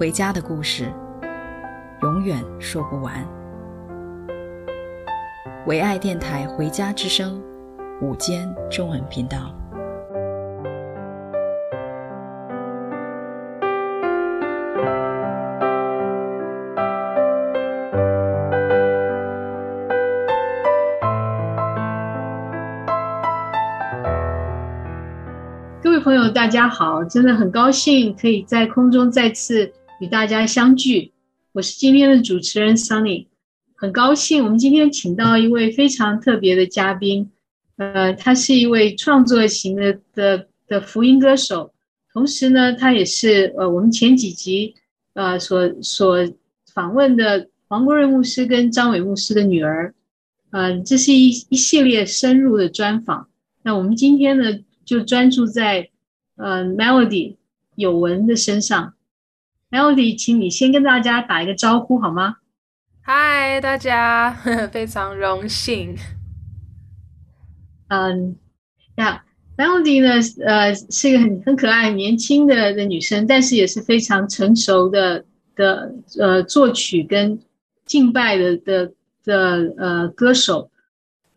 回家的故事，永远说不完。唯爱电台《回家之声》午间中文频道。各位朋友，大家好！真的很高兴可以在空中再次与大家相聚。我是今天的主持人 Sunny，很高兴我们今天请到一位非常特别的嘉宾。呃，他是一位创作型的的的福音歌手，同时呢，他也是呃我们前几集呃所所访问的黄国瑞牧师跟张伟牧师的女儿。呃，这是一一系列深入的专访。那我们今天呢，就专注在。呃，Melody 有文的身上，Melody，请你先跟大家打一个招呼好吗？嗨，大家，非常荣幸。嗯，呀，Melody 呢，呃，是一个很很可爱、年轻的的女生，但是也是非常成熟的的呃作曲跟敬拜的的的呃歌手。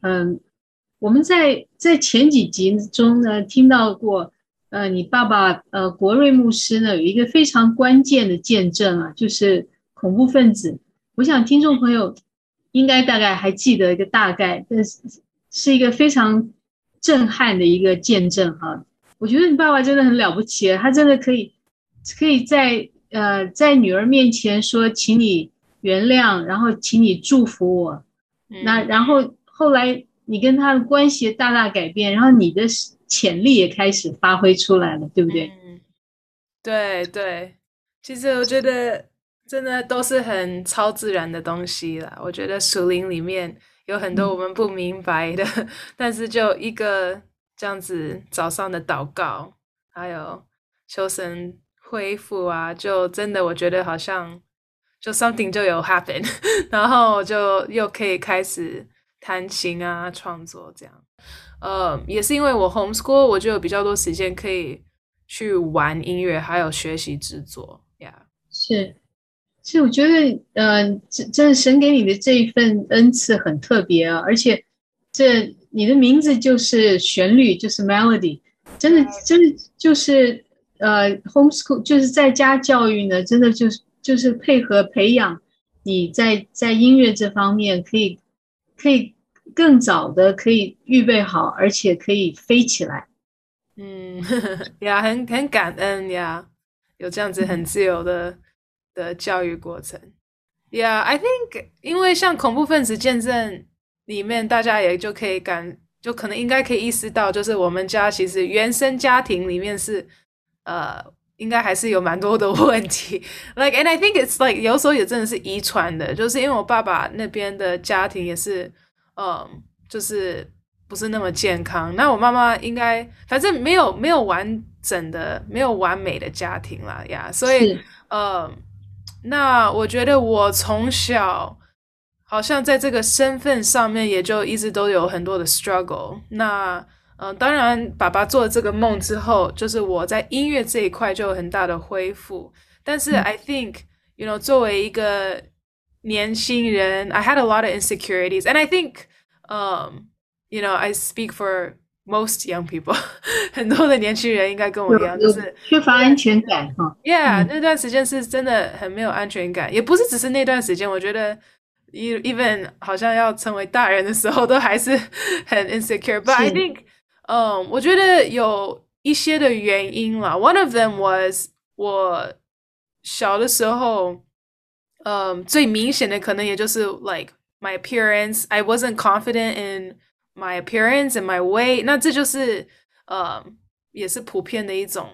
嗯，我们在在前几集中呢听到过。呃，你爸爸呃，国瑞牧师呢，有一个非常关键的见证啊，就是恐怖分子。我想听众朋友应该大概还记得一个大概，但是是一个非常震撼的一个见证哈、啊。我觉得你爸爸真的很了不起，他真的可以可以在呃在女儿面前说，请你原谅，然后请你祝福我。嗯、那然后后来你跟他的关系大大改变，然后你的。潜力也开始发挥出来了，对不对？嗯，对对，其实我觉得真的都是很超自然的东西啦。我觉得树林里面有很多我们不明白的，嗯、但是就一个这样子早上的祷告，还有修神恢复啊，就真的我觉得好像就 something 就有 happen，然后就又可以开始弹琴啊，创作这样。呃，也是因为我 homeschool，我就有比较多时间可以去玩音乐，还有学习制作呀。Yeah. 是，是，我觉得，呃，真真的神给你的这一份恩赐很特别啊，而且这你的名字就是旋律，就是 melody，真的，真的就是呃 homeschool，就是在家教育呢，真的就是就是配合培养你在在音乐这方面可以可以。更早的可以预备好，而且可以飞起来。嗯，呀，很很感恩呀，有这样子很自由的的教育过程。Yeah，I think，因为像恐怖分子见证里面，大家也就可以感，就可能应该可以意识到，就是我们家其实原生家庭里面是，呃，应该还是有蛮多的 问题。Like，and I think it's like 有时候也真的是遗传的，就是因为我爸爸那边的家庭也是。嗯，就是不是那么健康。那我妈妈应该反正没有没有完整的、没有完美的家庭啦呀。所以，嗯，那我觉得我从小好像在这个身份上面，也就一直都有很多的 struggle。那嗯，当然，爸爸做了这个梦之后，就是我在音乐这一块就有很大的恢复。但是，I think，you know，作为一个 年轻人，I had a lot of insecurities, and I think, um, you know, I speak for most young people. 很多的年轻人应该跟我一样，就是缺乏安全感哈。Yeah，那段时间是真的很没有安全感，也不是只是那段时间。我觉得，even 好像要成为大人的时候，都还是很 insecure。But I think，嗯，我觉得有一些的原因啦。One of them was 我小的时候。 嗯，um, 最明显的可能也就是 like my appearance. I wasn't confident in my appearance and my weight. 那这就是呃，um, 也是普遍的一种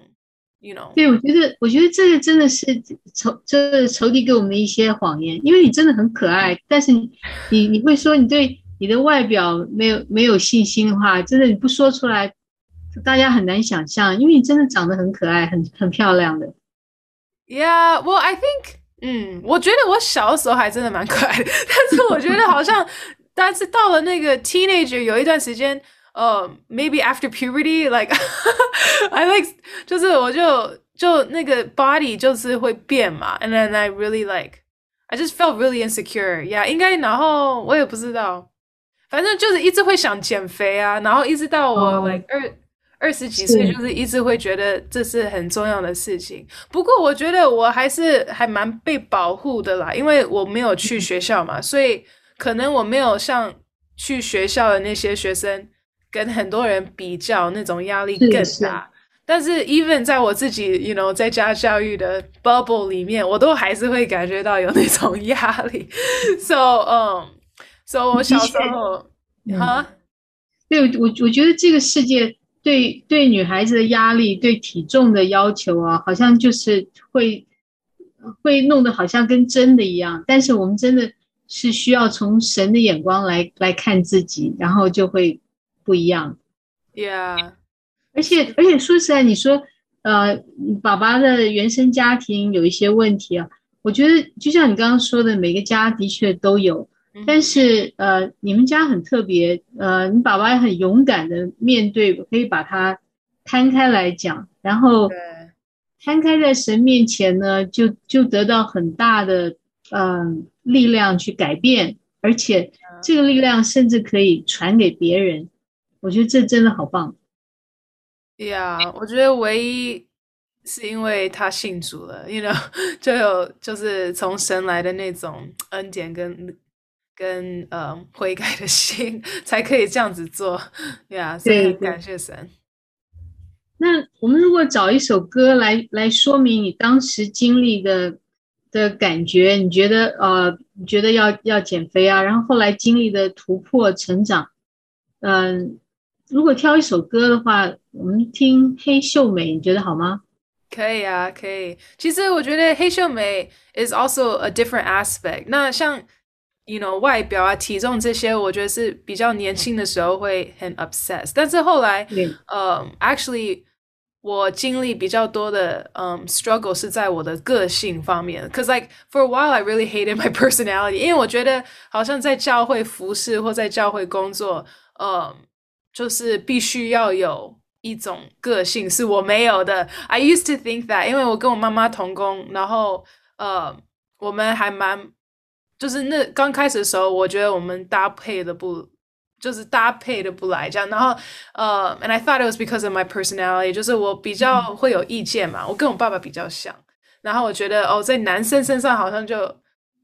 ，you know。对，我觉得，我觉得这个真的是仇，这个仇敌给我们的一些谎言，因为你真的很可爱，但是你你你会说你对你的外表没有没有信心的话，真的你不说出来，大家很难想象，因为你真的长得很可爱，很很漂亮的。Yeah, well, I think，嗯，我觉得我小的时候还真的蛮可爱的，但是我觉得好像，但是到了那个 teenager 有一段时间。呃、uh,，maybe after puberty，like，I like，就是我就就那个 body 就是会变嘛，and then I really like，I just felt really insecure，yeah，应该然后我也不知道，反正就是一直会想减肥啊，然后一直到我 like 二 二十几岁，就是一直会觉得这是很重要的事情。不过我觉得我还是还蛮被保护的啦，因为我没有去学校嘛，所以可能我没有像去学校的那些学生。跟很多人比较，那种压力更大。是是，但是，even 在我自己，you know，在家教育的 bubble 里面，我都还是会感觉到有那种压力。So，嗯、um,，So 我小时候，哈，对我，我觉得这个世界对对女孩子的压力，对体重的要求啊，好像就是会会弄得好像跟真的一样。但是我们真的是需要从神的眼光来来看自己，然后就会。不一样，Yeah，而且而且说实在，你说呃，爸爸的原生家庭有一些问题啊，我觉得就像你刚刚说的，每个家的确都有，但是呃，你们家很特别，呃，你爸爸也很勇敢的面对，可以把它摊开来讲，然后摊开在神面前呢，就就得到很大的嗯、呃、力量去改变，而且这个力量甚至可以传给别人。我觉得这真的好棒。对呀我觉得唯一是因为他信主了，you know，就有就是从神来的那种恩典跟跟呃悔改的心，才可以这样子做。对啊，所以感谢神。那我们如果找一首歌来来说明你当时经历的的感觉，你觉得呃，你觉得要要减肥啊，然后后来经历的突破成长，嗯、呃。如果挑一首歌的话，我们听黑秀美，你觉得好吗？可以啊，可以。其实我觉得黑秀美 is also a different aspect。那像 ，you know，外表啊、体重这些，我觉得是比较年轻的时候会很 obsessed。但是后来，嗯、um,，actually，我经历比较多的，嗯、um,，struggle 是在我的个性方面。Cause like for a while I really hated my personality，因为我觉得好像在教会服侍或在教会工作，嗯、um,。就是必须要有一种个性是我没有的。I used to think that，因为我跟我妈妈同工，然后呃，我们还蛮， 就是那刚开始的时候，我觉得我们搭配的不，就是搭配的不来这样。然后呃，and I thought it was because of my personality，就是我比较会有意见嘛，我跟我爸爸比较像。然后我觉得哦，在男生身上好像就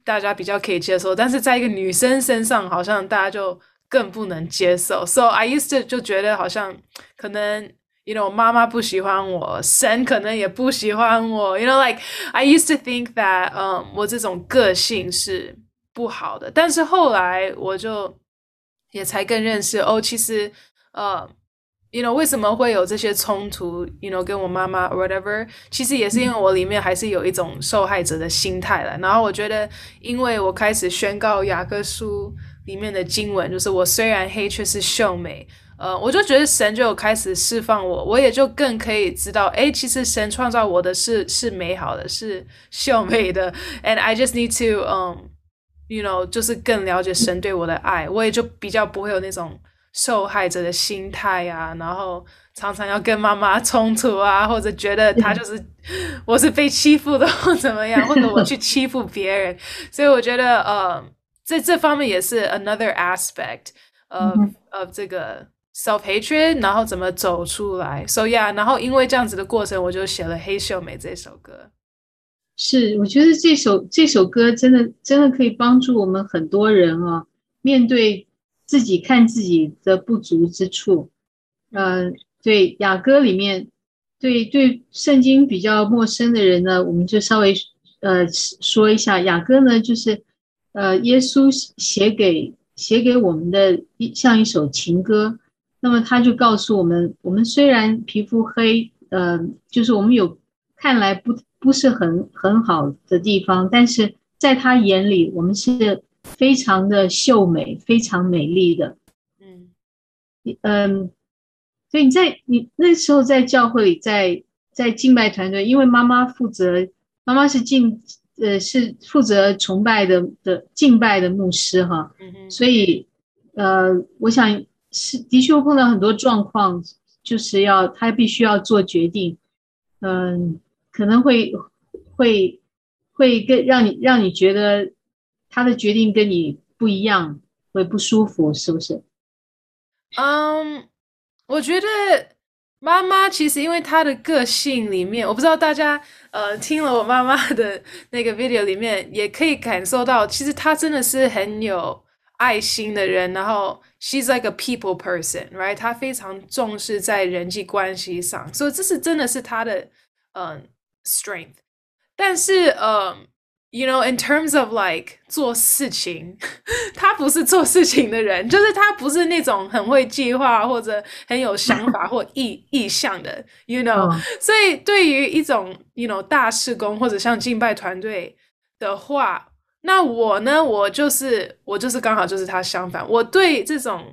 大家比较可以接受，但是在一个女生身上，好像大家就。更不能接受，so I used to 就觉得好像可能，you know，妈妈不喜欢我，神可能也不喜欢我，you know，like I used to think that，嗯、um，我这种个性是不好的。但是后来我就也才更认识，哦，其实，呃，you know，为什么会有这些冲突，you know，跟我妈妈 whatever，其实也是因为我里面还是有一种受害者的心态了。然后我觉得，因为我开始宣告雅各书。里面的经文就是我虽然黑，却是秀美。呃，我就觉得神就有开始释放我，我也就更可以知道，哎，其实神创造我的是是美好的，是秀美的。And I just need to, um, you know，就是更了解神对我的爱，我也就比较不会有那种受害者的心态啊，然后常常要跟妈妈冲突啊，或者觉得他就是我是被欺负的或怎么样，或者我去 欺负别人。所以我觉得，呃。在这方面也是 another aspect of、mm hmm. of 这个 self hatred，然后怎么走出来？So yeah，然后因为这样子的过程，我就写了《黑秀美》这首歌。是，我觉得这首这首歌真的真的可以帮助我们很多人啊，面对自己看自己的不足之处。嗯、呃，对雅歌里面，对对圣经比较陌生的人呢，我们就稍微呃说一下雅歌呢，就是。呃，耶稣写给写给我们的一像一首情歌。那么他就告诉我们，我们虽然皮肤黑，呃，就是我们有看来不不是很很好的地方，但是在他眼里，我们是非常的秀美，非常美丽的。嗯，嗯，所以你在你那时候在教会里，在在敬拜团队，因为妈妈负责，妈妈是敬呃是负责崇拜的的敬拜的牧师哈，所以呃，我想。是的确会碰到很多状况，就是要他必须要做决定，嗯，可能会会会跟让你让你觉得他的决定跟你不一样，会不舒服，是不是？嗯，我觉得妈妈其实因为她的个性里面，我不知道大家呃听了我妈妈的那个 video 里面，也可以感受到，其实她真的是很有爱心的人，然后。She's like a people person, right？她非常重视在人际关系上，所以这是真的是她的嗯、strength。但是嗯、um,，you know, in terms of like 做事情，他不是做事情的人，就是他不是那种很会计划或者很有想法或意意向的，you know。所以对于一种 you know 大事工或者像敬拜团队的话。那我呢？我就是我就是刚好就是他相反。我对这种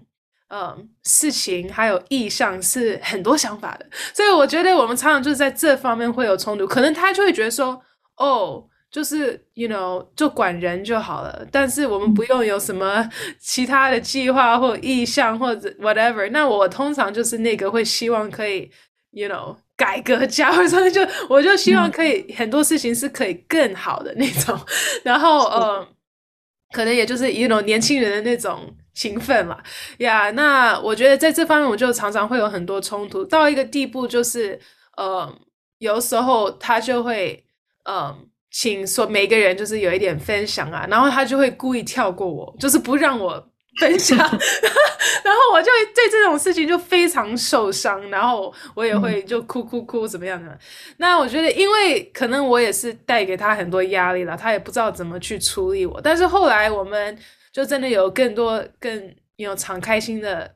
嗯事情还有意向是很多想法的，所以我觉得我们常常就是在这方面会有冲突。可能他就会觉得说，哦，就是 you know 就管人就好了，但是我们不用有什么其他的计划或意向或者 whatever。那我通常就是那个会希望可以 you know。改革家，或者就我就希望可以很多事情是可以更好的那种，然后呃，可能也就是一种年轻人的那种勤奋嘛呀。那我觉得在这方面，我就常常会有很多冲突，到一个地步就是呃，有时候他就会呃，请说每个人就是有一点分享啊，然后他就会故意跳过我，就是不让我。分享，然后我就对这种事情就非常受伤，然后我也会就哭哭哭怎么样的。那我觉得，因为可能我也是带给他很多压力了，他也不知道怎么去处理我。但是后来我们就真的有更多更有敞开心的，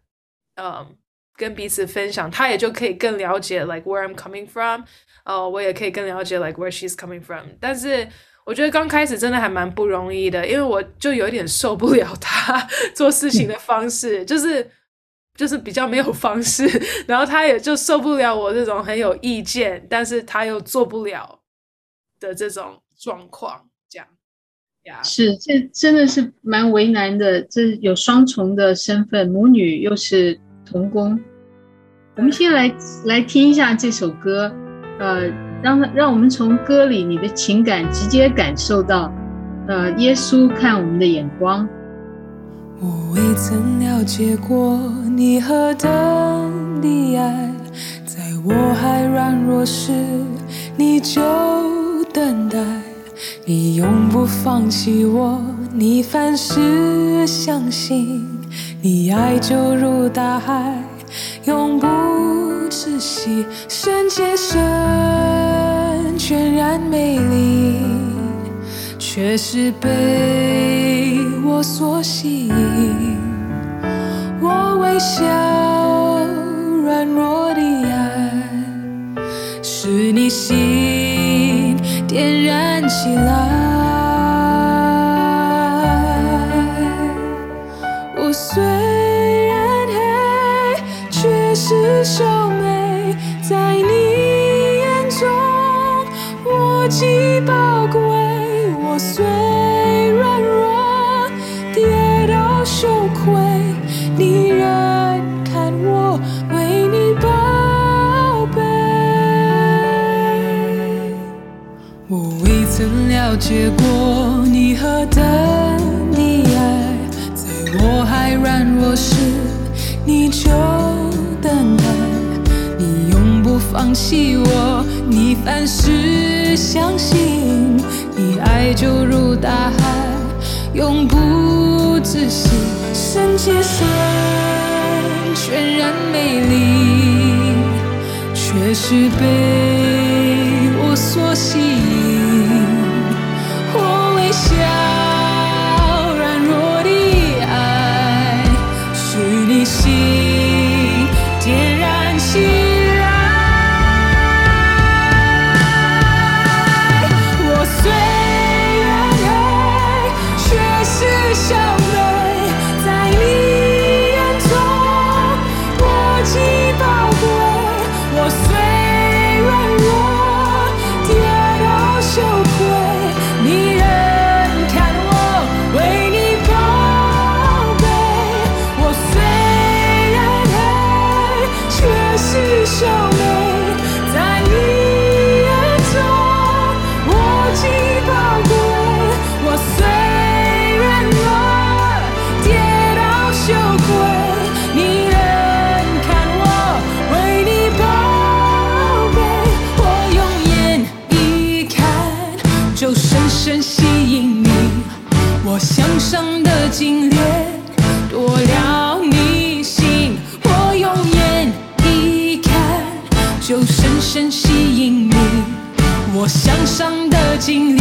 呃，跟彼此分享，他也就可以更了解 like where I'm coming from，呃，我也可以更了解 like where she's coming from。但是。我觉得刚开始真的还蛮不容易的，因为我就有点受不了他 做事情的方式，就是就是比较没有方式，然后他也就受不了我这种很有意见，但是他又做不了的这种状况，这样呀，是这真的是蛮为难的，这有双重的身份，母女又是同工。我们先来来听一下这首歌，呃。让让我们从歌里你的情感直接感受到，呃，耶稣看我们的眼光。我未曾了解过你何等的爱，在我还软弱时，你就等待，你永不放弃我，你凡事相信，你爱就如大海，永不窒息，圣洁深。全然美丽，却是被我所吸引。向上的金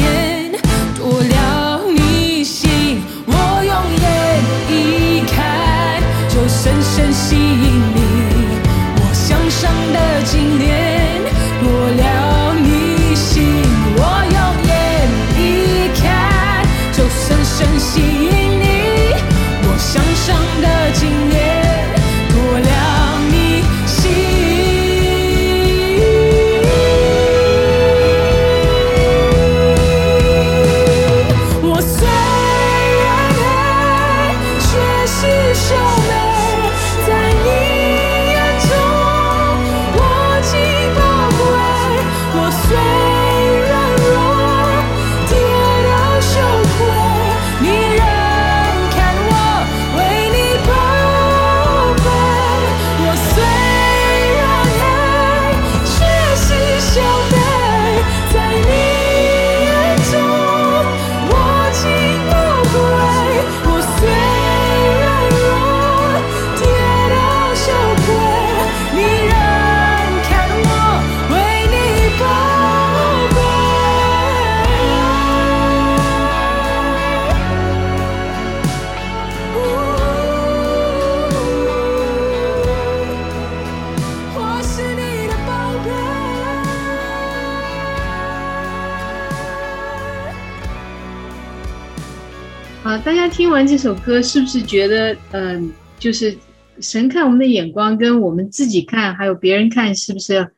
听完这首歌，是不是觉得，嗯，就是神看我们的眼光，跟我们自己看，还有别人看，是不是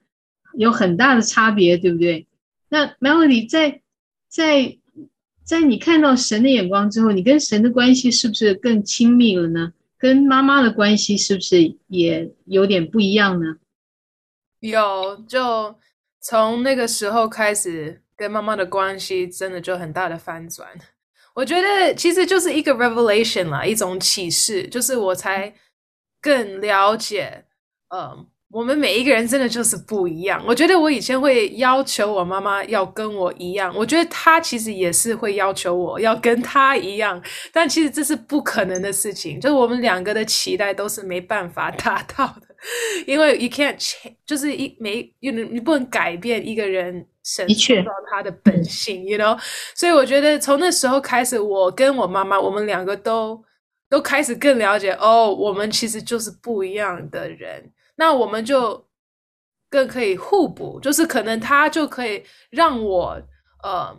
有很大的差别，对不对？那 Melody 在在在你看到神的眼光之后，你跟神的关系是不是更亲密了呢？跟妈妈的关系是不是也有点不一样呢？有，就从那个时候开始，跟妈妈的关系真的就很大的翻转。我觉得其实就是一个 revelation 啦，一种启示，就是我才更了解，嗯，我们每一个人真的就是不一样。我觉得我以前会要求我妈妈要跟我一样，我觉得她其实也是会要求我要跟她一样，但其实这是不可能的事情，就是我们两个的期待都是没办法达到的。因为 you can't change，就是一没，you know, 你不能改变一个人神创造他的本性，you know。所以我觉得从那时候开始，我跟我妈妈，我们两个都都开始更了解，哦，我们其实就是不一样的人。那我们就更可以互补，就是可能他就可以让我，呃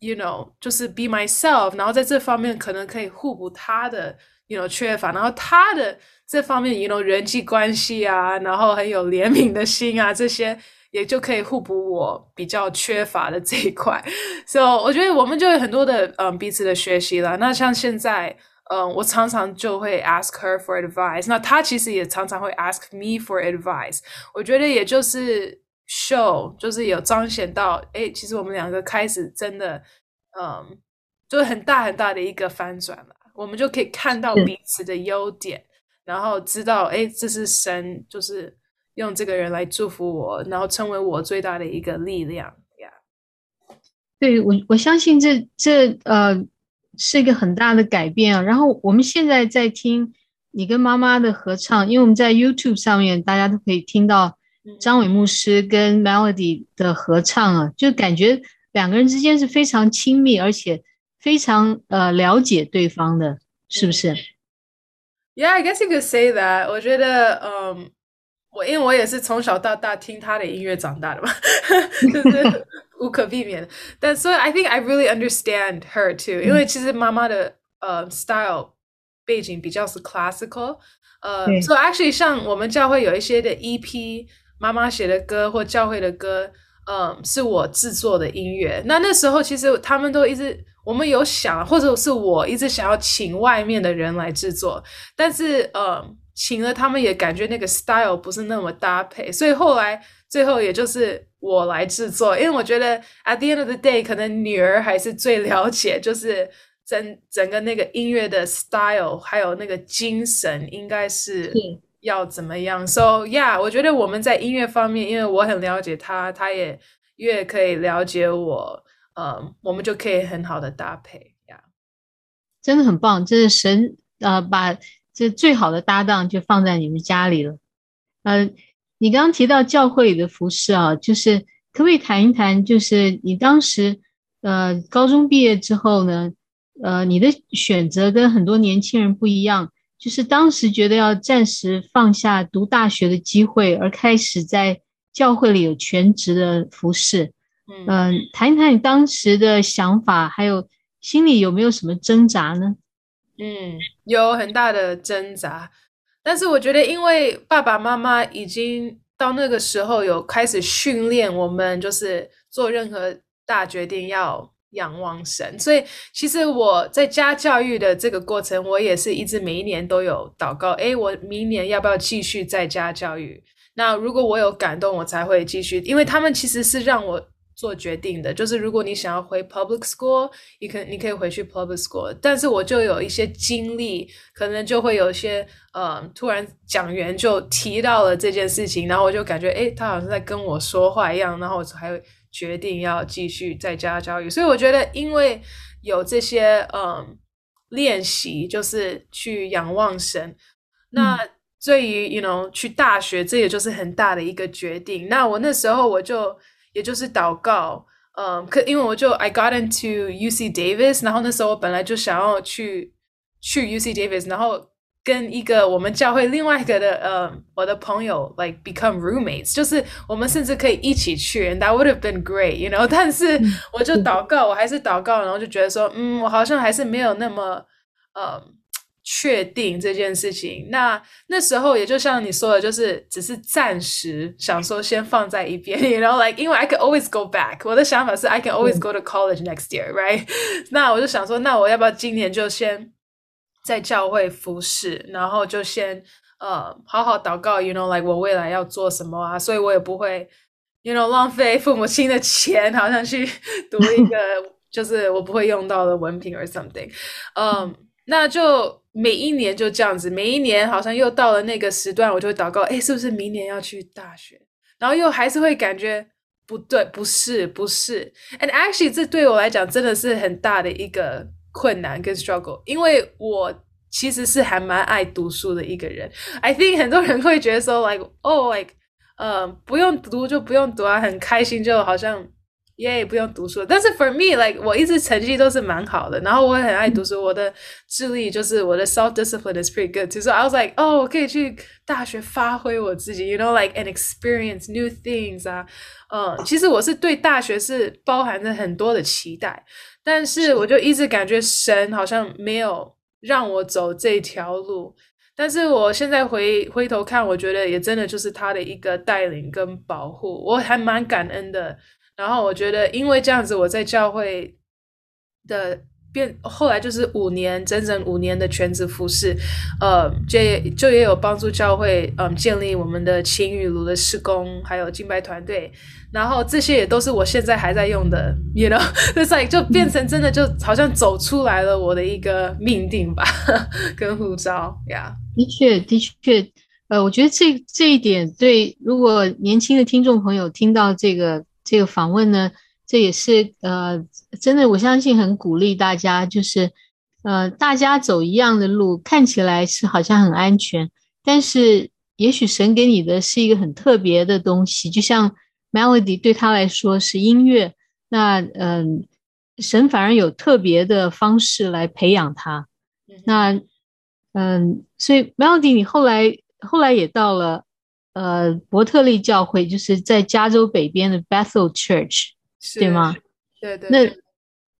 ，you know，就是 be myself，然后在这方面可能可以互补他的，you know，缺乏，然后他的。这方面，you know，人际关系啊，然后很有怜悯的心啊，这些也就可以互补我比较缺乏的这一块。所以我觉得我们就有很多的嗯彼此的学习了。那像现在，嗯，我常常就会 ask her for advice，那她其实也常常会 ask me for advice。我觉得也就是 show，就是有彰显到，哎，其实我们两个开始真的，嗯，就是很大很大的一个翻转了。我们就可以看到彼此的优点。然后知道，哎，这是神，就是用这个人来祝福我，然后成为我最大的一个力量呀。Yeah. 对，我我相信这这呃是一个很大的改变啊。然后我们现在在听你跟妈妈的合唱，因为我们在 YouTube 上面，大家都可以听到张伟牧师跟 Melody 的合唱啊，就感觉两个人之间是非常亲密，而且非常呃了解对方的，是不是？嗯 Yeah, I guess you could say that. 我觉得，嗯，我因为我也是从小到大听他的音乐长大的嘛，就是无可避免。但所以，I think I really understand her too。因为其实妈妈的呃 style 背景比较是 classical，呃，所以 actually 像我们教会有一些的 EP，妈妈写的歌或教会的歌，嗯，是我制作的音乐。那那时候其实他们都一直。我们有想，或者是我一直想要请外面的人来制作，但是呃，请了他们也感觉那个 style 不是那么搭配，所以后来最后也就是我来制作，因为我觉得 at the end of the day，可能女儿还是最了解，就是整整个那个音乐的 style，还有那个精神应该是要怎么样。So yeah，我觉得我们在音乐方面，因为我很了解她，她也越可以了解我。呃，我们就可以很好的搭配呀，真的很棒。这是神呃，把这最好的搭档就放在你们家里了。呃，你刚刚提到教会里的服事啊，就是可不可以谈一谈，就是你当时呃高中毕业之后呢，呃你的选择跟很多年轻人不一样，就是当时觉得要暂时放下读大学的机会，而开始在教会里有全职的服侍。嗯、呃，谈一谈你当时的想法，还有心里有没有什么挣扎呢？嗯，有很大的挣扎，但是我觉得，因为爸爸妈妈已经到那个时候有开始训练我们，就是做任何大决定要仰望神，所以其实我在家教育的这个过程，我也是一直每一年都有祷告，诶，我明年要不要继续在家教育？那如果我有感动，我才会继续，因为他们其实是让我。做决定的，就是如果你想要回 public school，你可你可以回去 public school，但是我就有一些经历，可能就会有一些呃，突然讲员就提到了这件事情，然后我就感觉诶，他好像在跟我说话一样，然后我才会决定要继续在家教育。所以我觉得，因为有这些嗯练习，就是去仰望神，那对于 you know 去大学，这也就是很大的一个决定。那我那时候我就。也就是祷告，嗯，可因为我就 I got into UC Davis，然后那时候我本来就想要去去 UC Davis，然后跟一个我们教会另外一个的，嗯，我的朋友 like become roommates，就是我们甚至可以一起去，and that would have been great，you know，但是我就祷告，我还是祷告，然后就觉得说，嗯，我好像还是没有那么，嗯。确定这件事情，那那时候也就像你说的，就是只是暂时想说先放在一边，然后 like 因为 I can always go back，我的想法是 I can always go to college next year，right？那我就想说，那我要不要今年就先在教会服侍，然后就先呃好好祷告，you know，like 我未来要做什么啊？所以我也不会，you know，浪费父母亲的钱，好像去 读一个就是我不会用到的文凭 or something，嗯，那就。每一年就这样子，每一年好像又到了那个时段，我就会祷告，哎，是不是明年要去大学？然后又还是会感觉不对，不是，不是。And actually，这对我来讲真的是很大的一个困难跟 struggle，因为我其实是还蛮爱读书的一个人。I think 很多人会觉得说，like，哦，like，呃，不用读就不用读啊，很开心，就好像。耶，yeah, 不用读书。但是 for me, like 我一直成绩都是蛮好的，然后我也很爱读书。我的智力就是我的 self discipline is pretty good。就是 I was like，哦，我可以去大学发挥我自己，you know, like and experience new things 啊。嗯，其实我是对大学是包含着很多的期待，但是我就一直感觉神好像没有让我走这条路。但是我现在回回头看，我觉得也真的就是他的一个带领跟保护，我还蛮感恩的。然后我觉得，因为这样子，我在教会的变后来就是五年，整整五年的全职服侍，呃，就也就也有帮助教会，嗯，建立我们的晴雨露的施工，还有敬拜团队。然后这些也都是我现在还在用的，you know，所以就变成真的就好像走出来了我的一个命定吧，跟护照呀。的确，的确，呃，我觉得这这一点对，如果年轻的听众朋友听到这个。这个访问呢，这也是呃，真的，我相信很鼓励大家，就是呃，大家走一样的路，看起来是好像很安全，但是也许神给你的是一个很特别的东西，就像 Melody 对他来说是音乐，那嗯、呃，神反而有特别的方式来培养他，那嗯、呃，所以 Melody 你后来后来也到了。呃，伯特利教会就是在加州北边的 Bethel Church，对吗？对对，对。那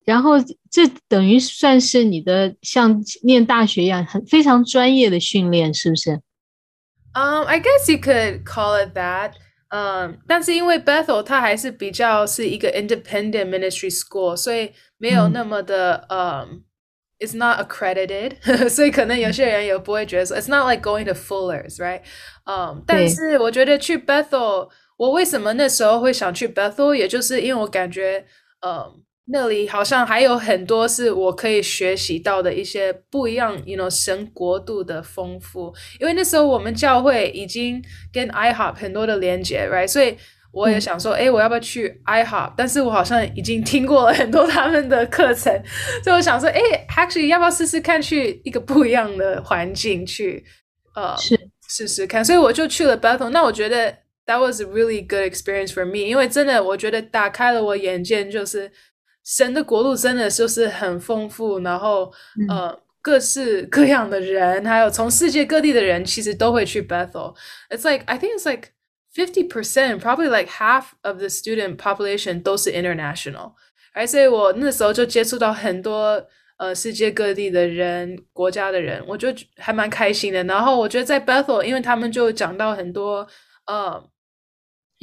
然后这等于算是你的像念大学一样，很非常专业的训练，是不是？嗯、um,，I guess you could call it that。嗯，但是因为 Bethel 它还是比较是一个 independent ministry school，所以没有那么的嗯。Um, It's not accredited，所以可能有些人也不会觉得说，It's not like going to Fuller's，right？嗯，但是我觉得去 Bethel，我为什么那时候会想去 Bethel，也就是因为我感觉，嗯，那里好像还有很多是我可以学习到的一些不一样，you know，神国度的丰富。因为那时候我们教会已经跟 IHOP 很多的连接，right？所以。我也想说，哎，我要不要去 IHOP？但是我好像已经听过了很多他们的课程，所以我想说，哎，actually 要不要试试看去一个不一样的环境去，呃，是试试看。所以我就去了 Bethel。那我觉得 that was a really good experience for me，因为真的我觉得打开了我眼界，就是神的国度真的就是很丰富，然后、嗯、呃各式 各样的人，还有从世界各地的人，其实都会去 Bethel。It's like I think it's like fifty percent, probably like half of the student population 都是 international。而所以我那时候就接触到很多呃世界各地的人、国家的人，我就还蛮开心的。然后我觉得在 Bethel，因为他们就讲到很多呃。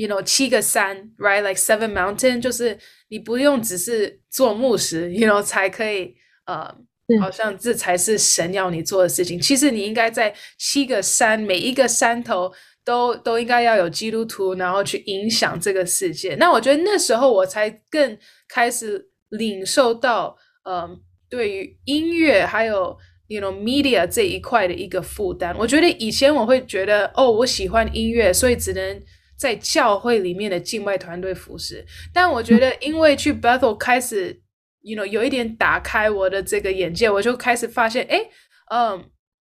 You know，七个山，right？Like seven mountain，就是你不用只是做牧师，you know，才可以，呃，好像这才是神要你做的事情。其实你应该在七个山，每一个山头 都都应该要有基督徒，然后去影响这个世界。那我觉得那时候我才更开始领受到，嗯、呃，对于音乐还有 you know media 这一块的一个负担。我觉得以前我会觉得，哦，我喜欢音乐，所以只能。在教会里面的境外团队服侍，但我觉得因为去 Bethel 开始，you know，有一点打开我的这个眼界，我就开始发现，哎，嗯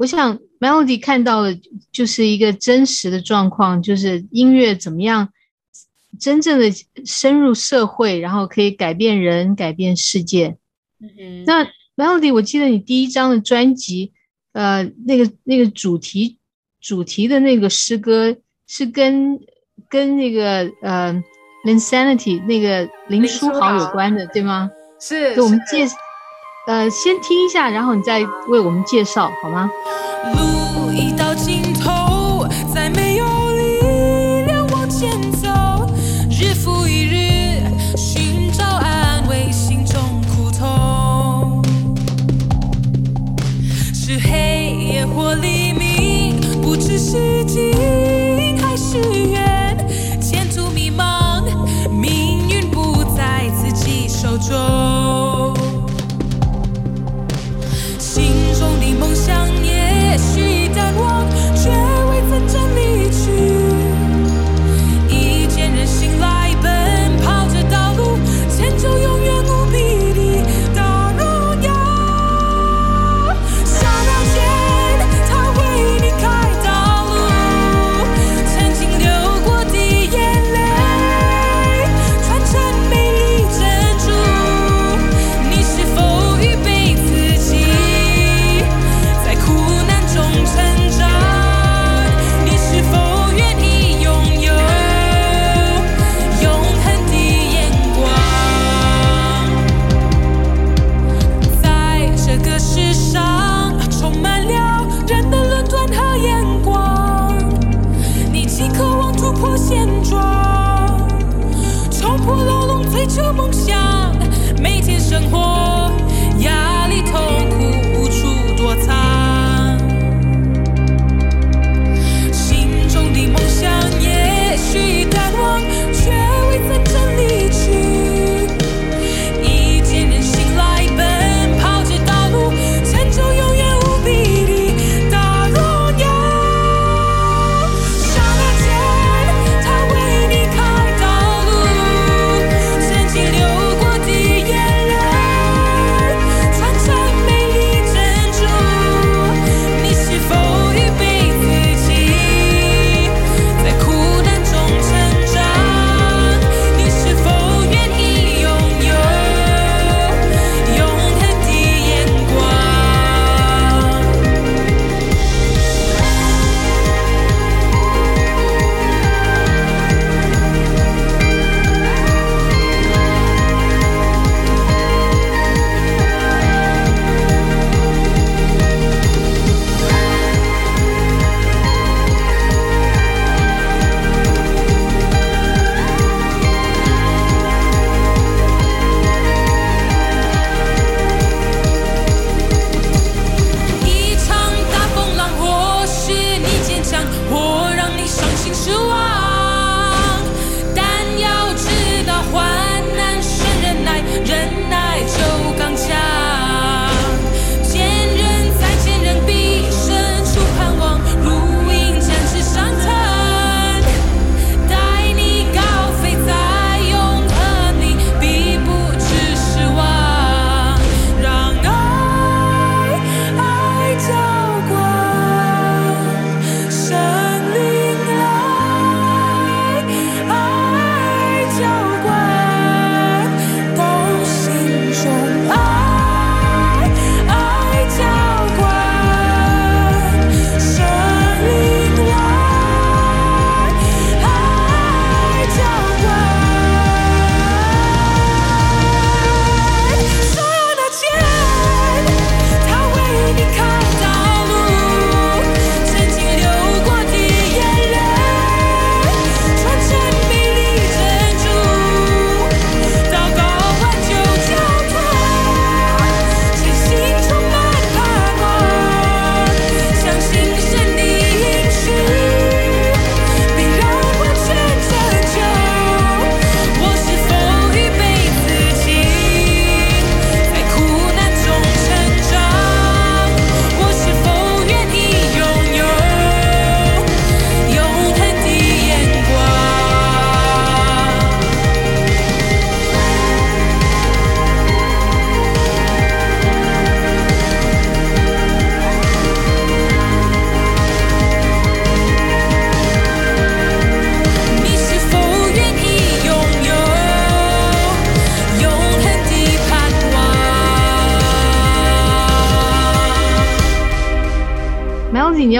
我想 Melody 看到的，就是一个真实的状况，就是音乐怎么样真正的深入社会，然后可以改变人、改变世界。嗯，那 Melody，我记得你第一张的专辑，呃，那个那个主题。主题的那个诗歌是跟跟那个呃，Linsanity 那个林书豪有关的，对吗？是，给我们介，呃，先听一下，然后你再为我们介绍，好吗？路已到尽头，再没有力量往前走，日复一日寻找安慰，心中苦痛，是黑夜或黎明。不知是近还是远，前途迷茫，命运不在自己手中，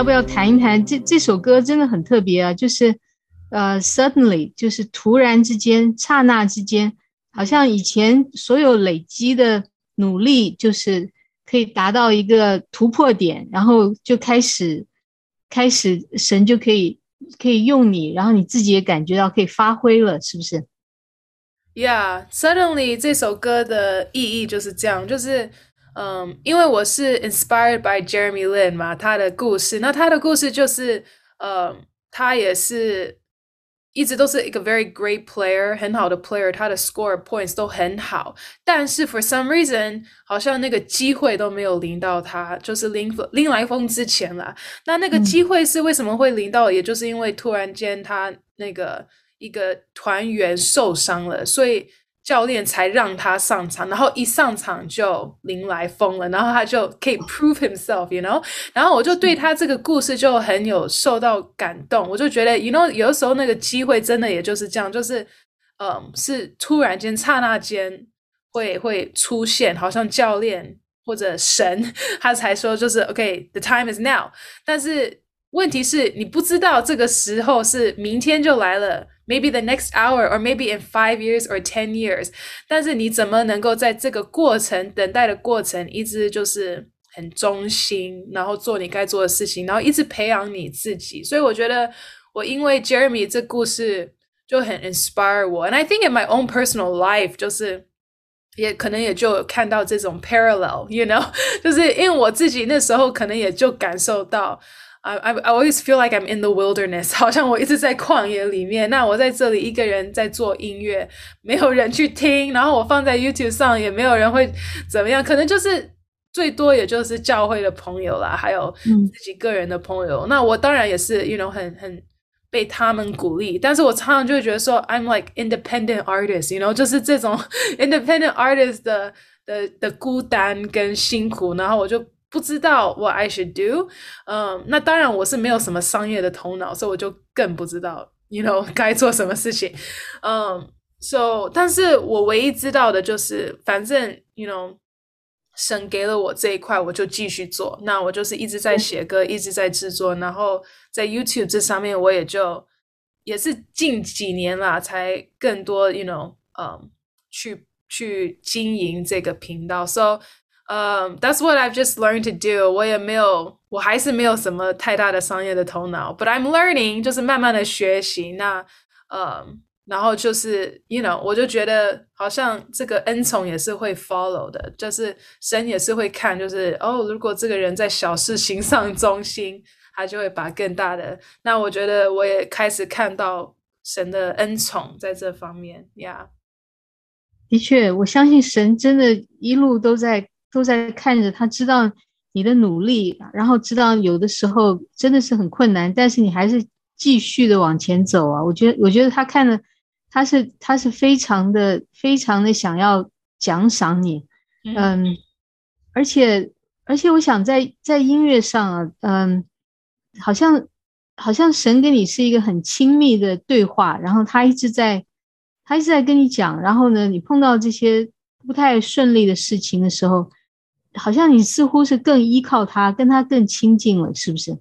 要不要谈一谈这这首歌？真的很特别啊，就是呃，suddenly，就是突然之间、刹那之间，好像以前所有累积的努力，就是可以达到一个突破点，然后就开始开始，神就可以可以用你，然后你自己也感觉到可以发挥了，是不是？Yeah，suddenly 这首歌的意义就是这样，就是。嗯，um, 因为我是 inspired by Jeremy Lin 嘛，他的故事，那他的故事就是，呃、嗯，他也是一直都是一个 very great player，很好的 player，他的 score points 都很好，但是 for some reason 好像那个机会都没有临到他，就是临临来风之前了。那那个机会是为什么会临到？嗯、也就是因为突然间他那个一个团员受伤了，所以。教练才让他上场，然后一上场就临来疯了，然后他就可以 prove himself，you know。然后我就对他这个故事就很有受到感动，我就觉得，you know，有的时候那个机会真的也就是这样，就是，嗯，是突然间、刹那间会会出现，好像教练或者神 他才说就是 OK，the time is now。但是问题是你不知道这个时候是明天就来了。Maybe the next hour, or maybe in five years or ten years。但是你怎么能够在这个过程等待的过程，一直就是很忠心，然后做你该做的事情，然后一直培养你自己。所以我觉得我因为 Jeremy 这故事就很 inspire 我，and I think in my own personal life，就是也可能也就看到这种 parallel，you know，就是因为我自己那时候可能也就感受到。 I I I always feel like I'm in the wilderness，好像我一直在旷野里面。那我在这里一个人在做音乐，没有人去听，然后我放在 YouTube 上也没有人会怎么样，可能就是最多也就是教会的朋友啦，还有自己个人的朋友。嗯、那我当然也是，you know，很很被他们鼓励，但是我常常就会觉得说，I'm like independent artist，you know，就是这种 independent artist 的的的孤单跟辛苦，然后我就。不知道 what I should do，嗯，那当然我是没有什么商业的头脑，所以我就更不知道，you know，该做什么事情，嗯，so，但是我唯一知道的就是，反正，you know，神给了我这一块，我就继续做。那我就是一直在写歌，一直在制作，然后在 YouTube 这上面，我也就也是近几年啦，才更多，you know，嗯，去去经营这个频道，so。嗯、，That's what I've just learned to do。我也没有，我还是没有什么太大的商业的头脑，But I'm learning，就是慢慢的学习。那，嗯、然后就是，you know，我就觉得好像这个恩宠也是会 follow 的，就是神也是会看，就是哦，如果这个人在小事情上忠心，他就会把更大的。那我觉得我也开始看到神的恩宠在这方面。Yeah. 的确，我相信神真的一路都在。都在看着他，知道你的努力，然后知道有的时候真的是很困难，但是你还是继续的往前走啊！我觉得，我觉得他看的，他是他是非常的非常的想要奖赏你，嗯，而且而且我想在在音乐上啊，嗯，好像好像神跟你是一个很亲密的对话，然后他一直在他一直在跟你讲，然后呢，你碰到这些不太顺利的事情的时候。好像你似乎是更依靠他，跟他更亲近了，是不是？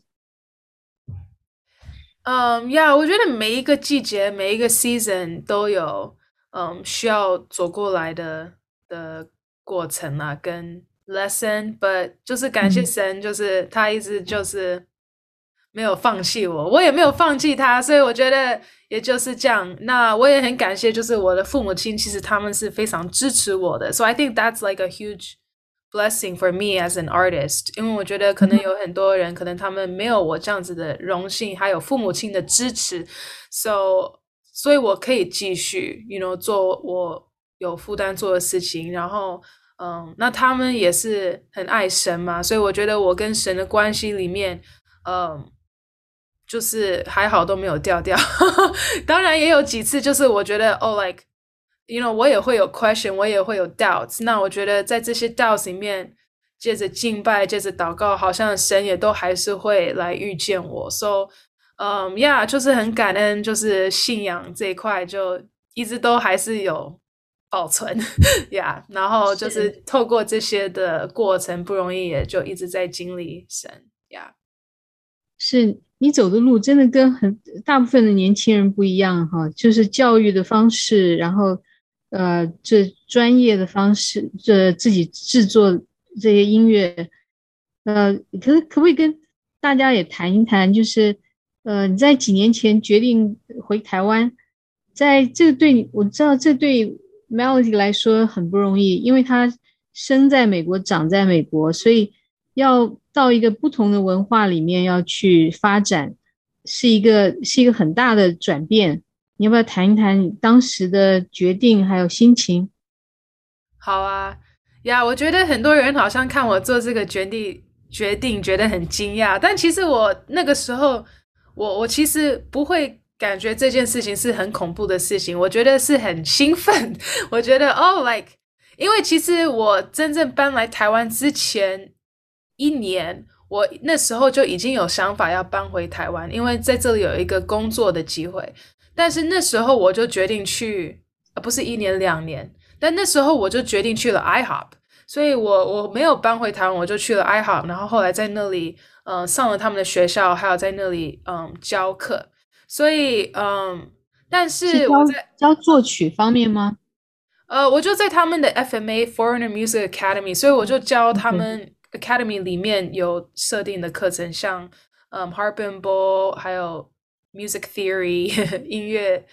嗯，呀，我觉得每一个季节、每一个 season 都有嗯、需要走过来的的过程啊，跟 lesson，but 就是感谢神，就是他一直就是没有放弃我，我也没有放弃他，所以我觉得也就是这样。那我也很感谢，就是我的父母亲，其实他们是非常支持我的，so I think that's like a huge Blessing for me as an artist，因为我觉得可能有很多人，可能他们没有我这样子的荣幸，还有父母亲的支持，so，所以我可以继续，you know，做我有负担做的事情，然后，嗯，那他们也是很爱神嘛，所以我觉得我跟神的关系里面，嗯，就是还好都没有掉掉，当然也有几次，就是我觉得，oh like。You know，我也会有 question，我也会有 doubts。那我觉得在这些 doubts 里面，借着敬拜，借着祷告，好像神也都还是会来遇见我。So，嗯，Yeah，就是很感恩，就是信仰这一块就一直都还是有保存，Yeah。然后就是透过这些的过程不容易，也就一直在经历神，Yeah。是你走的路真的跟很大部分的年轻人不一样哈，就是教育的方式，然后呃，这专业的方式，这自己制作这些音乐，呃，可可不可以跟大家也谈一谈，就是呃，你在几年前决定回台湾，在这对你，我知道这对 Melody 来说很不容易，因为他生在美国，长在美国，所以要到一个不同的文化里面要去发展，是一个是一个很大的转变。你要不要谈一谈你当时的决定还有心情？好啊，呀，我觉得很多人好像看我做这个决定，决定觉得很惊讶，但其实我那个时候，我我其实不会感觉这件事情是很恐怖的事情，我觉得是很兴奋，我觉得哦，like。因为其实我真正搬来台湾之前一年，我那时候就已经有想法要搬回台湾，因为在这里有一个工作的机会。但是那时候我就决定去，呃，不是一年两年，但那时候我就决定去了 IHOP，所以我我没有搬回台湾，我就去了 IHOP，然后后来在那里嗯、呃、上了他们的学校，还有在那里嗯教课。所以嗯，但是我在教作曲方面吗？呃，我就在他们的 FMA Foreigner Music Academy，所以我就教他们 Academy 里面有设定的课程，像嗯 Harp and Bowl，还有 Music Theory 音乐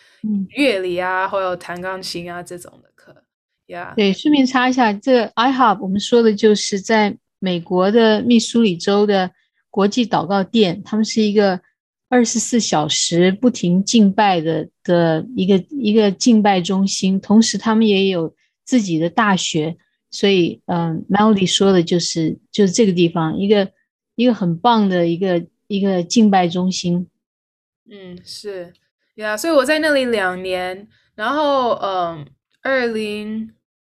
乐理啊，或有弹钢琴啊这种的课。Yeah，对，顺便插一下，这个 IHOP 我们说的就是在美国的密苏里州的国际祷告殿，他们是一个。二十四小时不停敬拜的的一个一个敬拜中心，同时他们也有自己的大学，所以嗯，Melody 说的就是就是这个地方一个一个很棒的一个一个敬拜中心。嗯，是呀，所以我在那里两年，然后嗯，二零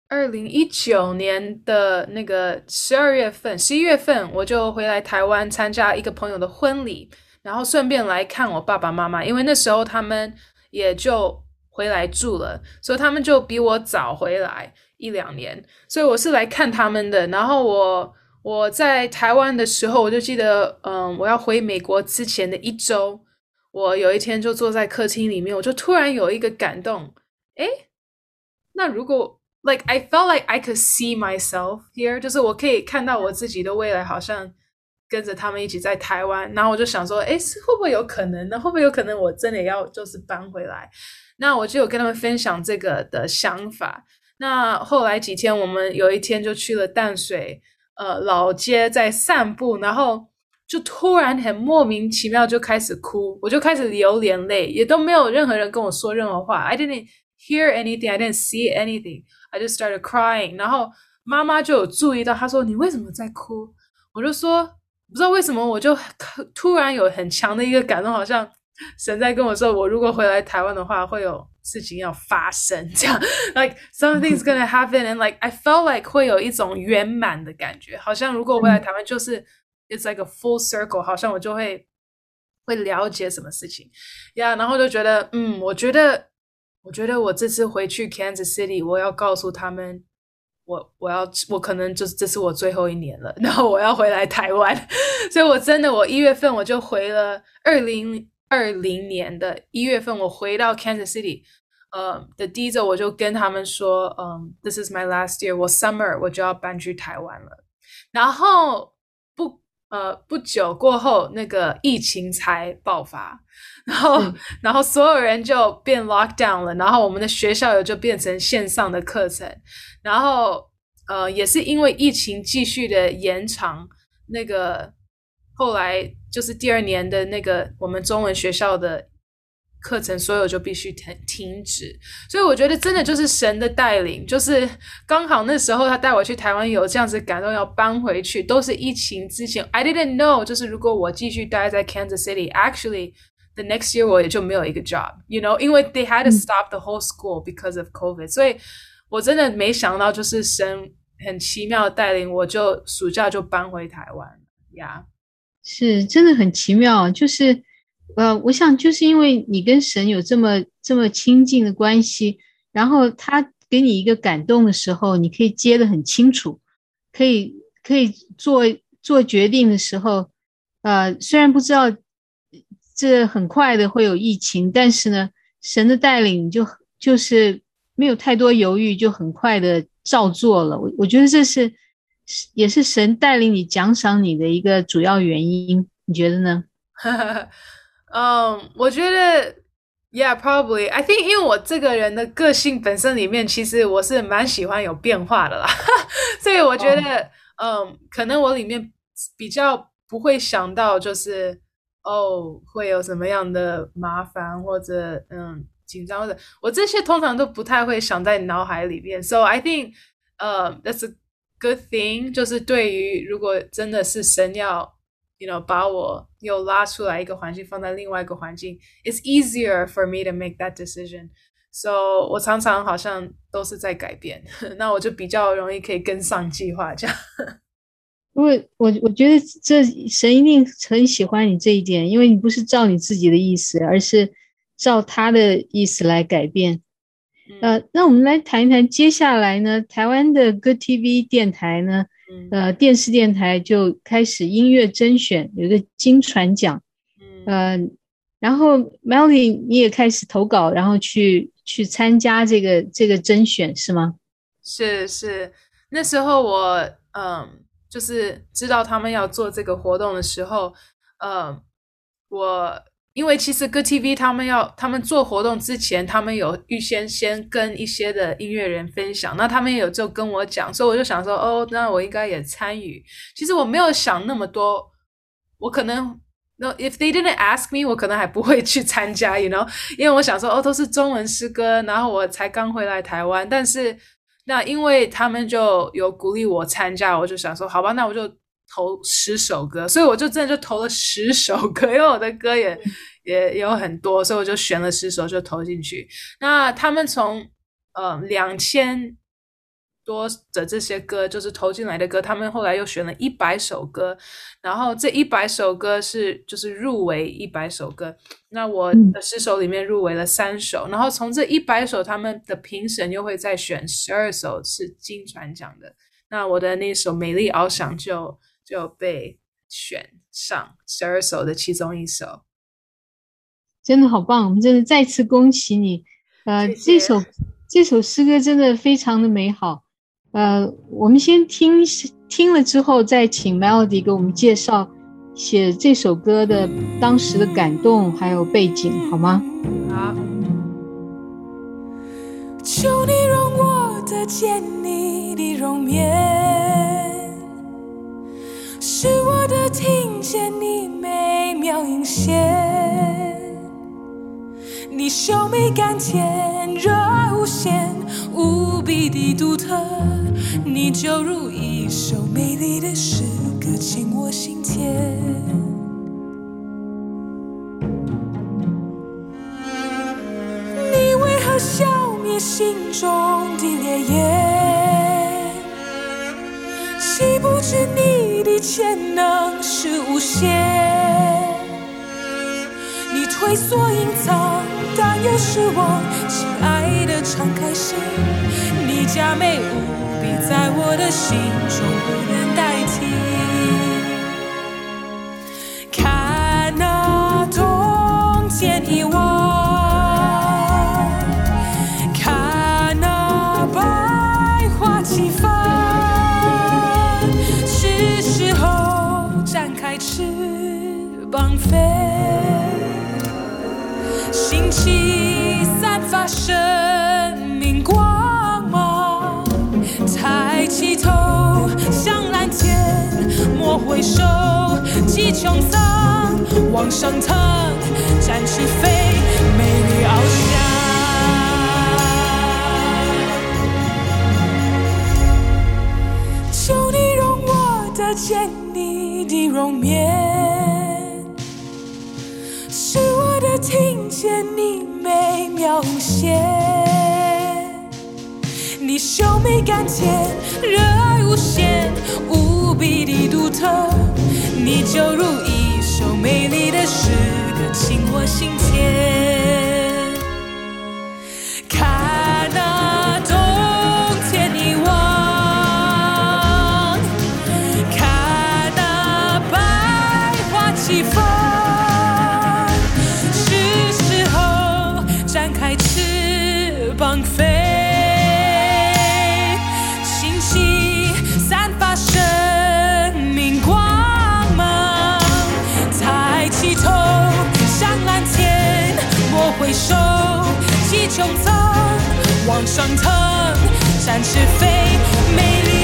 二零一九年的那个十二月份、十一月份，我就回来台湾参加一个朋友的婚礼。然后顺便来看我爸爸妈妈，因为那时候他们也就回来住了，所以他们就比我早回来一两年，所以我是来看他们的。然后我我在台湾的时候，我就记得，嗯，我要回美国之前的一周，我有一天就坐在客厅里面，我就突然有一个感动，诶，那如果 like I felt like I could see myself here，就是我可以看到我自己的未来，好像。跟着他们一起在台湾，然后我就想说，诶，会不会有可能呢？会不会有可能我真的要就是搬回来？那我就有跟他们分享这个的想法。那后来几天，我们有一天就去了淡水，呃，老街在散步，然后就突然很莫名其妙就开始哭，我就开始流眼泪，也都没有任何人跟我说任何话。I didn't hear anything, I didn't see anything, I just started crying。然后妈妈就有注意到，她说：“你为什么在哭？”我就说。不知道为什么，我就突然有很强的一个感动，好像神在跟我说，我如果回来台湾的话，会有事情要发生，这样，like something's gonna happen，and like I felt like 会有一种圆满的感觉，好像如果回来台湾就是 it's like a full circle，好像我就会会了解什么事情，呀、然后就觉得，嗯，我觉得，我觉得我这次回去 Kansas City，我要告诉他们。我我要我可能就是这是我最后一年了，然后我要回来台湾，所以我真的我一月份我就回了二零二零年的一月份，我回到 Kansas City，呃的第一周我就跟他们说，嗯，This is my last year，我 summer 我就要搬去台湾了，然后呃不久过后那个疫情才爆发，然后、嗯、然后所有人就变 lock down 了，然后我们的学校也就变成线上的课程。然后，呃，也是因为疫情继续的延长，那个后来就是第二年的那个我们中文学校的课程，所有就必须停停止。所以我觉得真的就是神的带领，就是刚好那时候他带我去台湾，有这样子感动要搬回去，都是疫情之前。I didn't know，就是如果我继续待在 Kansas City，actually the next year 我也就没有一个 job，you know，因为 they had to stop the whole school because of COVID，所以。我真的没想到，就是神很奇妙的带领，我就暑假就搬回台湾呀。Yeah. 是，真的很奇妙。就是，呃，我想就是因为你跟神有这么这么亲近的关系，然后他给你一个感动的时候，你可以接得很清楚，可以可以做做决定的时候，呃，虽然不知道这很快的会有疫情，但是呢，神的带领就就是没有太多犹豫，就很快的照做了。我我觉得这是也是神带领你奖赏你的一个主要原因，你觉得呢？嗯，um, 我觉得，Yeah, probably. I think 因为我这个人的个性本身里面，其实我是蛮喜欢有变化的啦，所以我觉得，嗯，oh. um, 可能我里面比较不会想到就是哦会有什么样的麻烦或者嗯紧张或者我这些通常都不太会想在脑海里面。So I think, 呃、uh, that's a good thing. 就是对于如果真的是神要。You know，把我又拉出来一个环境，放在另外一个环境，It's easier for me to make that decision. So，我常常好像都是在改变，那我就比较容易可以跟上计划这样。因为我我觉得这神一定很喜欢你这一点，因为你不是照你自己的意思，而是照他的意思来改变。嗯、呃，那我们来谈一谈接下来呢，台湾的 Good TV 电台呢。呃，电视电台就开始音乐甄选，有一个金传奖，嗯、呃，然后 Melody 你也开始投稿，然后去去参加这个这个甄选是吗？是是，那时候我嗯，就是知道他们要做这个活动的时候，嗯，我。因为其实 GoTV 他们要他们做活动之前，他们有预先先跟一些的音乐人分享，那他们也有就跟我讲，所以我就想说，哦，那我应该也参与。其实我没有想那么多，我可能，no if they didn't ask me，我可能还不会去参加，you know，因为我想说，哦，都是中文诗歌，然后我才刚回来台湾，但是那因为他们就有鼓励我参加，我就想说，好吧，那我就。投十首歌，所以我就真的就投了十首歌，因为我的歌也也有很多，所以我就选了十首就投进去。那他们从呃两千多的这些歌，就是投进来的歌，他们后来又选了一百首歌，然后这一百首歌是就是入围一百首歌。那我的十首里面入围了三首，然后从这一百首，他们的评审又会再选十二首是金传奖的。那我的那首《美丽翱翔》就。就被选上十二首的其中一首，真的好棒！我们真的再次恭喜你。呃，谢谢。这首这首诗歌真的非常的美好。呃，我们先听听了之后，再请 Melody 给我们介绍写这首歌的当时的感动还有背景，好吗？好。求你容我得见你的容颜。是我的听见你美妙音线，你秀美甘甜，热爱无限，无比的独特，你就如一首美丽的诗歌，沁我心田。你为何消灭心中的烈焰？不知你？的潜能是无限，你退缩隐藏，但又失望。亲爱的，敞开心，你加美无比，在我的心中不能代回首，击穹苍，往上腾，展翅飞，美丽翱翔。求你容我得见你的容颜。是我的听见你美妙无限，秀美甘甜，热爱无限，无比的独特，你就如一首美丽的诗歌，沁我心田。更疼展翅飞美丽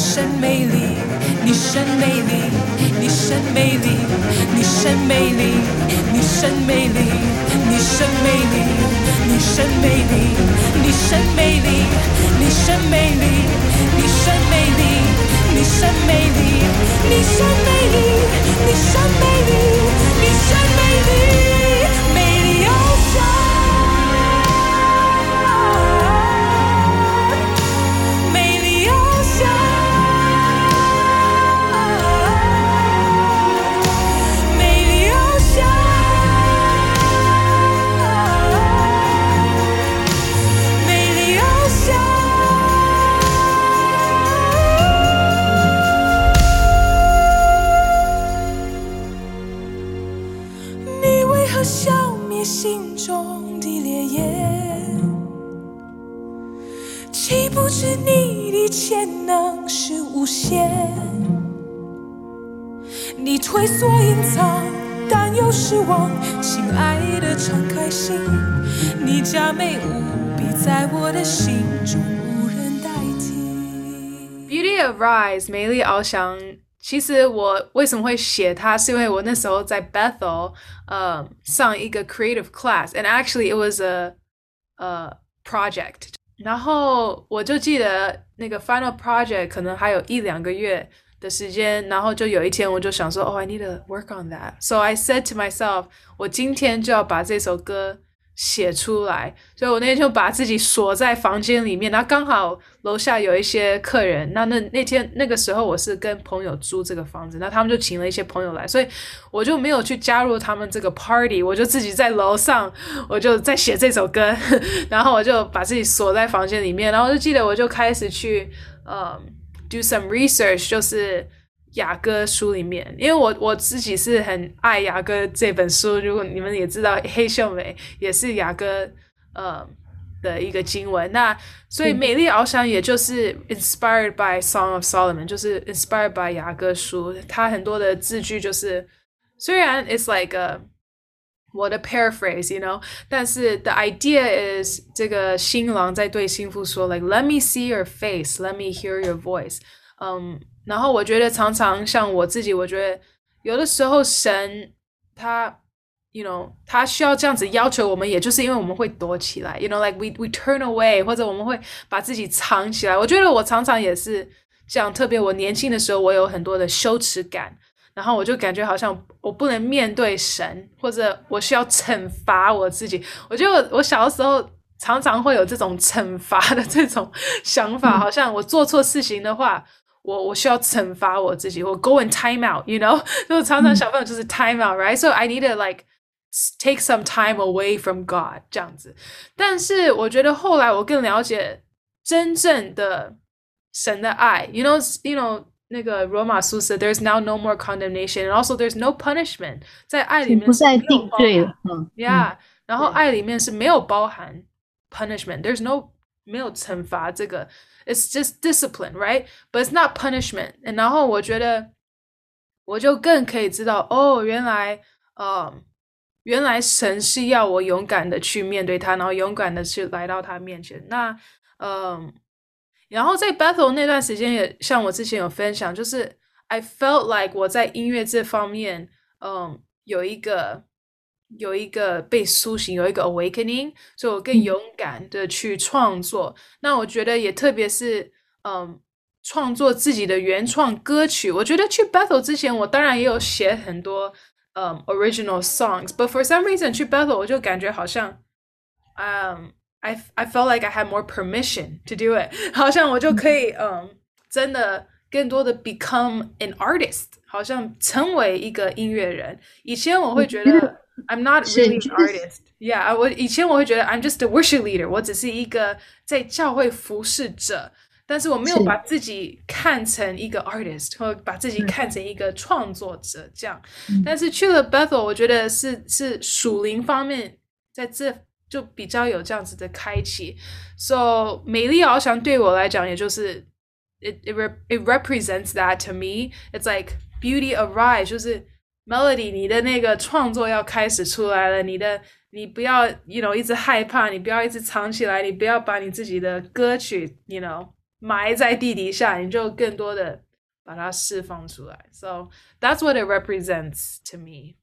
真美丽，你真美丽，你真美丽，你真美丽，你真美丽，你真美丽，你真美丽，你真美丽，你真美丽，你真美丽，美丽翱翔。其实我为什么会写它，是因为我那时候在 Bethel，呃，上一个 creative class，and actually it was a a project。然后我就记得那个 final project 可能还有一两个月。的时间，然后就有一天，我就想说，哦，I need to work on that. So I said to myself，我今天就要把这首歌 写出来。所以我那天就把自己锁在房间里面，然后刚好楼下有一些客人。那那那天那个时候，我是跟朋友租这个房子，那他们就请了一些朋友来，所以我就没有去加入他们这个 party，我就自己在楼上，我就在写这首歌，然后我就把自己锁在房间里面，然后我就记得我就开始去，嗯。Do some research，就是雅歌书里面，因为我我自己是很爱雅歌这本书。如果你们也知道，黑秀美也是雅歌呃的一个经文。那所以美丽翱翔也就是 inspired by Song of Solomon，就是 inspired by 雅歌书。它很多的字句就是虽然 it's like a 我的 paraphrase，you know，但是 the idea is 这个新郎在对新妇说，like let me see your face，let me hear your voice，嗯、um， 然后我觉得常常像我自己，我觉得有的时候神他，you know，他需要这样子要求我们，也就是因为我们会躲起来，you know，like we we turn away，或者我们会把自己藏起来。我觉得我常常也是这样，特别我年轻的时候，我有很多的羞耻感。然后我就感觉好像我不能面对神，或者我需要惩罚我自己。我觉得我我小的时候常常会有这种惩罚的这种 想法，好像我做错事情的话，我我需要惩罚我自己，我 go and time out，you know？就常常小朋友就是 time out，right？So I need to like take some time away from God 这样子。但是我觉得后来我更了解真正的神的爱，you know？You know？那个罗马书说，There's now no more condemnation, and also there's no punishment。在爱里面不再定罪了，嗯，Yeah，然后爱里面是没有包含 punishment。There's no 没有惩罚这个 ，It's just discipline, right? But it's not punishment。然后我觉得我就更可以知道，哦，原来，呃，原来神是要我勇敢的去面对他，然后勇敢的去来到他面前。那，嗯。然后在 battle 那段时间，也像我之前有分享，就是 I felt like 我在音乐这方面，嗯，有一个有一个被苏醒，有一个 awakening，所以我更勇敢的去创作。嗯。那我觉得也特别是，嗯，创作自己的原创歌曲。我觉得去 Bethel 之前，我当然也有写很多，嗯，original songs，but for some reason 去 Bethel 我就感觉好像，嗯。I I felt like I had more permission to do it，好像我就可以嗯，真的更多的 become an artist，好像成为一个音乐人。以前我会觉得 I'm not really an artist，yeah，我以前我会觉得 I'm just a worship leader，我只是一个在教会服侍者。 但是我没有把自己看成一个 artist，或把自己看成一个创作者这样。嗯、但是去了 Bethel，我觉得是是属灵方面在这就比较有这样子的开启。So 美丽翱翔对我来讲，也就是 it it it represents that to me. It's like beauty arise，就是 melody，你的那个创作要开始出来了，你的。你不要，you know，一直害怕，你不要一直藏起来，你不要把你自己的歌曲，you know，埋在地底下，你就更多的把它释放出来。So that's what it represents to me。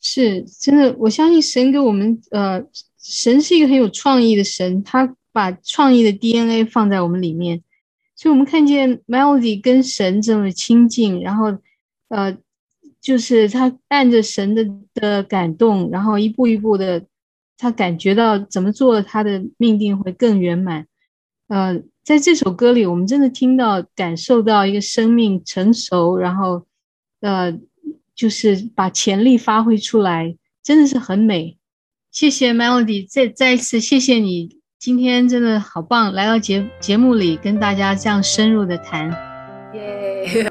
是真的，我相信神给我们，呃，神是一个很有创意的神，他把创意的 DNA 放在我们里面，所以我们看见 Melody 跟神这么亲近，然后，呃。就是他按着神的的感动，然后一步一步的，他感觉到怎么做，他的命定会更圆满。呃，在这首歌里，我们真的听到、感受到一个生命成熟，然后，呃，就是把潜力发挥出来，真的是很美。谢谢 Melody，再再一次谢谢你，今天真的好棒，来到节节目里跟大家这样深入的谈。耶、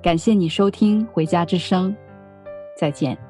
感谢你收听《回家之声》，再见。